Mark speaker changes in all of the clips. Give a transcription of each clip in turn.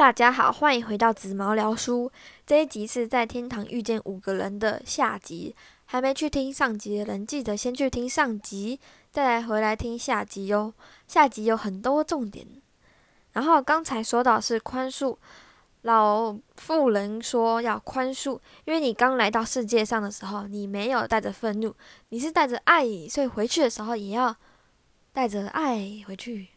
Speaker 1: 大家好，欢迎回到紫毛聊书。这一集是在天堂遇见五个人的下集，还没去听上集的人，记得先去听上集，再来回来听下集哟。下集有很多重点。然后刚才说到是宽恕，老妇人说要宽恕，因为你刚来到世界上的时候，你没有带着愤怒，你是带着爱，所以回去的时候也要带着爱回去。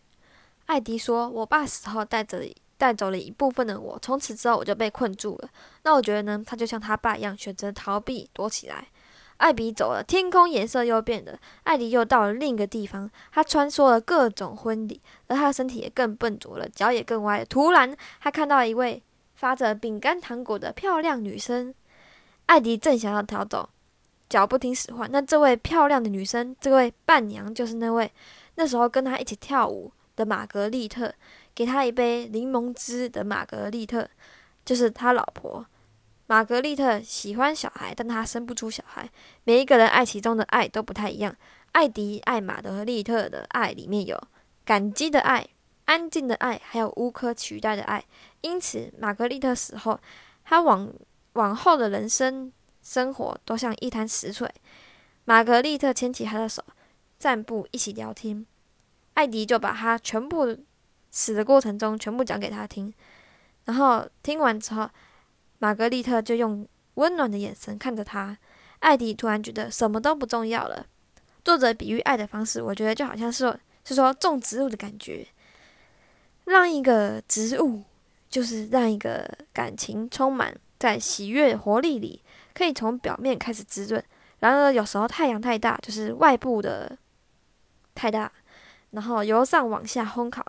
Speaker 1: 艾迪说：“我爸死后带着。”带走了一部分的我，从此之后我就被困住了。那我觉得呢，他就像他爸一样，选择逃避，躲起来。艾比走了，天空颜色又变了。艾迪又到了另一个地方，他穿梭了各种婚礼，而他的身体也更笨拙了，脚也更歪了。突然，他看到一位发着饼干糖果的漂亮女生。艾迪正想要逃走，脚不听使唤。那这位漂亮的女生，这位伴娘，就是那位那时候跟他一起跳舞的玛格丽特。给他一杯柠檬汁的玛格丽特，就是他老婆。玛格丽特喜欢小孩，但他生不出小孩。每一个人爱其中的爱都不太一样。艾迪爱玛格丽特的爱里面有感激的爱、安静的爱，还有无可取代的爱。因此，玛格丽特死后，他往往后的人生生活都像一滩死水。玛格丽特牵起他的手，散步，一起聊天。艾迪就把他全部。死的过程中，全部讲给他听。然后听完之后，玛格丽特就用温暖的眼神看着他。艾迪突然觉得什么都不重要了。作者比喻爱的方式，我觉得就好像是是说种植物的感觉，让一个植物就是让一个感情充满在喜悦活力里，可以从表面开始滋润。然而有时候太阳太大，就是外部的太大，然后由上往下烘烤。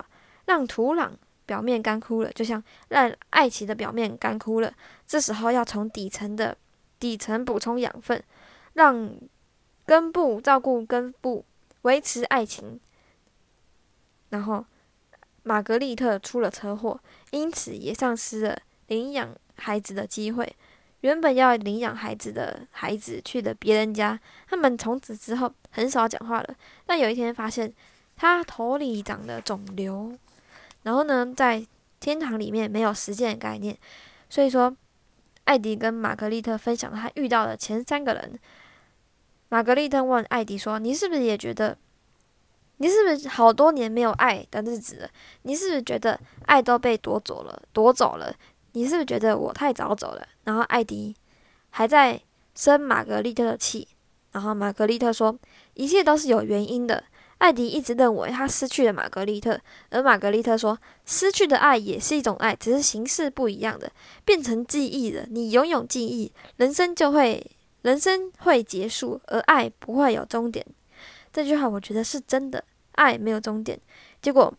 Speaker 1: 让土壤表面干枯了，就像让爱情的表面干枯了。这时候要从底层的底层补充养分，让根部照顾根部，维持爱情。然后，玛格丽特出了车祸，因此也丧失了领养孩子的机会。原本要领养孩子的孩子去了别人家，他们从此之后很少讲话了。但有一天发现，他头里长了肿瘤。然后呢，在天堂里面没有时间的概念，所以说，艾迪跟玛格丽特分享他遇到的前三个人。玛格丽特问艾迪说：“你是不是也觉得，你是不是好多年没有爱的日子了？你是不是觉得爱都被夺走了，夺走了？你是不是觉得我太早走了？”然后艾迪还在生玛格丽特的气，然后玛格丽特说：“一切都是有原因的。”艾迪一直认为他失去了玛格丽特，而玛格丽特说：“失去的爱也是一种爱，只是形式不一样的，变成记忆了。你拥有记忆，人生就会，人生会结束，而爱不会有终点。”这句话我觉得是真的，爱没有终点。结果，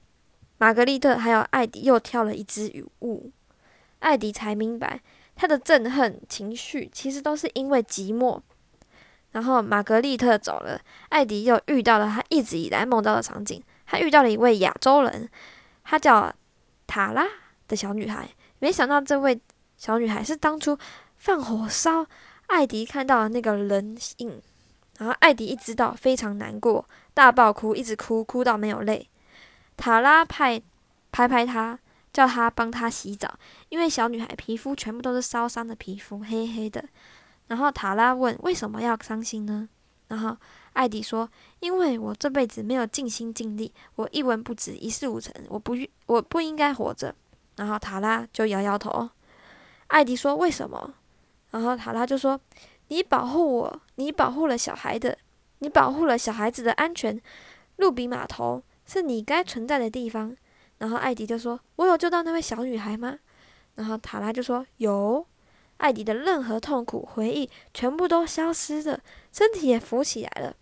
Speaker 1: 玛格丽特还有艾迪又挑了一支雨雾，艾迪才明白，他的憎恨情绪其实都是因为寂寞。然后玛格丽特走了，艾迪又遇到了他一直以来梦到的场景。他遇到了一位亚洲人，他叫塔拉的小女孩。没想到这位小女孩是当初放火烧艾迪看到的那个人影。然后艾迪一知道，非常难过，大爆哭，一直哭，哭到没有泪。塔拉拍拍拍他，叫他帮他洗澡，因为小女孩皮肤全部都是烧伤的皮肤，黑黑的。然后塔拉问：“为什么要伤心呢？”然后艾迪说：“因为我这辈子没有尽心尽力，我一文不值，一事无成，我不我不应该活着。”然后塔拉就摇摇头。艾迪说：“为什么？”然后塔拉就说：“你保护我，你保护了小孩的，你保护了小孩子的安全。路比码头是你该存在的地方。”然后艾迪就说：“我有救到那位小女孩吗？”然后塔拉就说：“有。”艾迪的任何痛苦回忆全部都消失了，身体也浮起来了。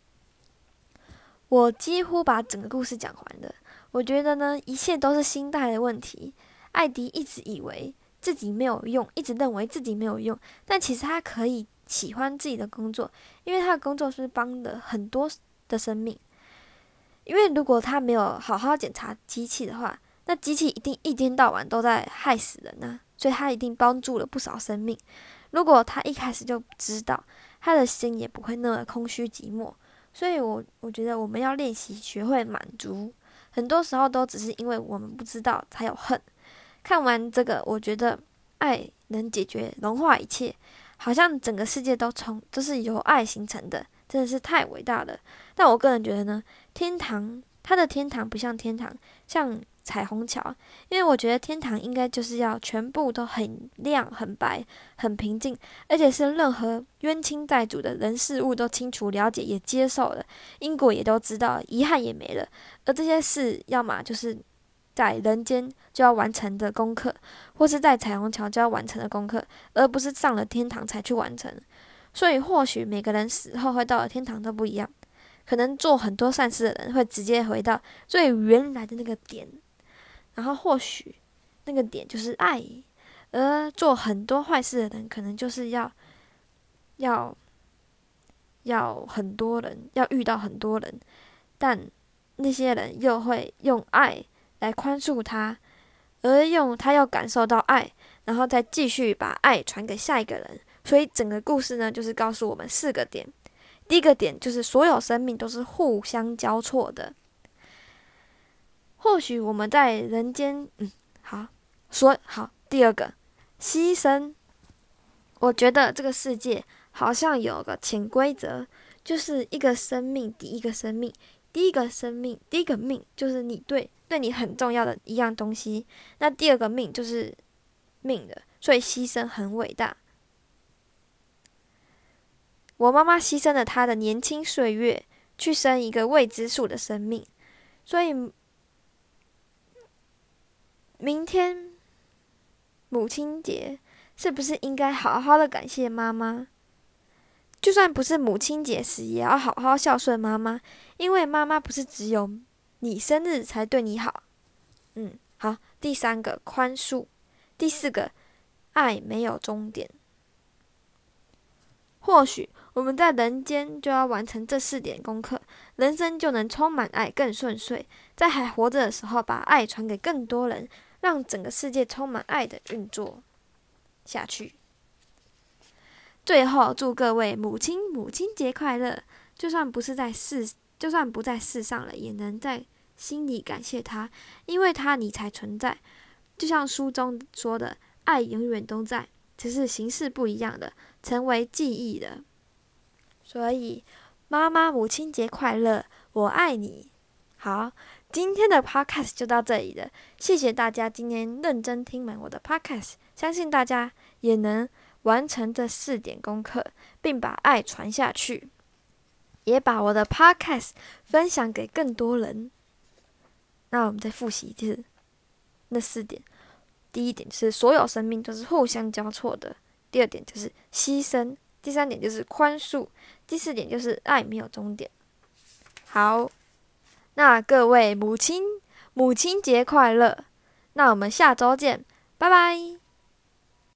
Speaker 1: 我几乎把整个故事讲完了。我觉得呢，一切都是心态的问题。艾迪一直以为自己没有用，一直认为自己没有用，但其实他可以喜欢自己的工作，因为他的工作是帮了很多的生命。因为如果他没有好好检查机器的话，那机器一定一天到晚都在害死人呢。所以他一定帮助了不少生命。如果他一开始就知道，他的心也不会那么空虚寂寞。所以，我我觉得我们要练习学会满足。很多时候都只是因为我们不知道才有恨。看完这个，我觉得爱能解决、融化一切，好像整个世界都从都是由爱形成的，真的是太伟大了。但我个人觉得呢，天堂它的天堂不像天堂，像彩虹桥，因为我觉得天堂应该就是要全部都很亮、很白、很平静，而且是任何冤亲债主的人事物都清楚了解、也接受了，因果也都知道，遗憾也没了。而这些事，要么就是在人间就要完成的功课，或是在彩虹桥就要完成的功课，而不是上了天堂才去完成。所以，或许每个人死后会到了天堂都不一样。可能做很多善事的人会直接回到最原来的那个点，然后或许那个点就是爱；而做很多坏事的人，可能就是要要要很多人，要遇到很多人，但那些人又会用爱来宽恕他，而用他要感受到爱，然后再继续把爱传给下一个人。所以整个故事呢，就是告诉我们四个点。第一个点就是所有生命都是互相交错的。或许我们在人间，嗯，好说好。第二个，牺牲。我觉得这个世界好像有个潜规则，就是一个生命抵一个生命，第一个生命第一个命就是你对对你很重要的一样东西，那第二个命就是命的，所以牺牲很伟大。我妈妈牺牲了她的年轻岁月，去生一个未知数的生命，所以明天母亲节是不是应该好好的感谢妈妈？就算不是母亲节时，也要好好孝顺妈妈，因为妈妈不是只有你生日才对你好。嗯，好。第三个宽恕，第四个爱没有终点，或许。我们在人间就要完成这四点功课，人生就能充满爱，更顺遂。在还活着的时候，把爱传给更多人，让整个世界充满爱的运作下去。最后，祝各位母亲母亲节快乐！就算不是在世，就算不在世上了，也能在心里感谢她，因为她你才存在。就像书中说的，爱永远都在，只是形式不一样的，成为记忆的。所以，妈妈母亲节快乐，我爱你。好，今天的 podcast 就到这里了，谢谢大家今天认真听完我的 podcast，相信大家也能完成这四点功课，并把爱传下去，也把我的 podcast 分享给更多人。那我们再复习一次那四点：第一点是所有生命都是互相交错的；第二点就是牺牲。第三点就是宽恕，第四点就是爱没有终点。好，那各位母亲母亲节快乐！那我们下周见，拜拜。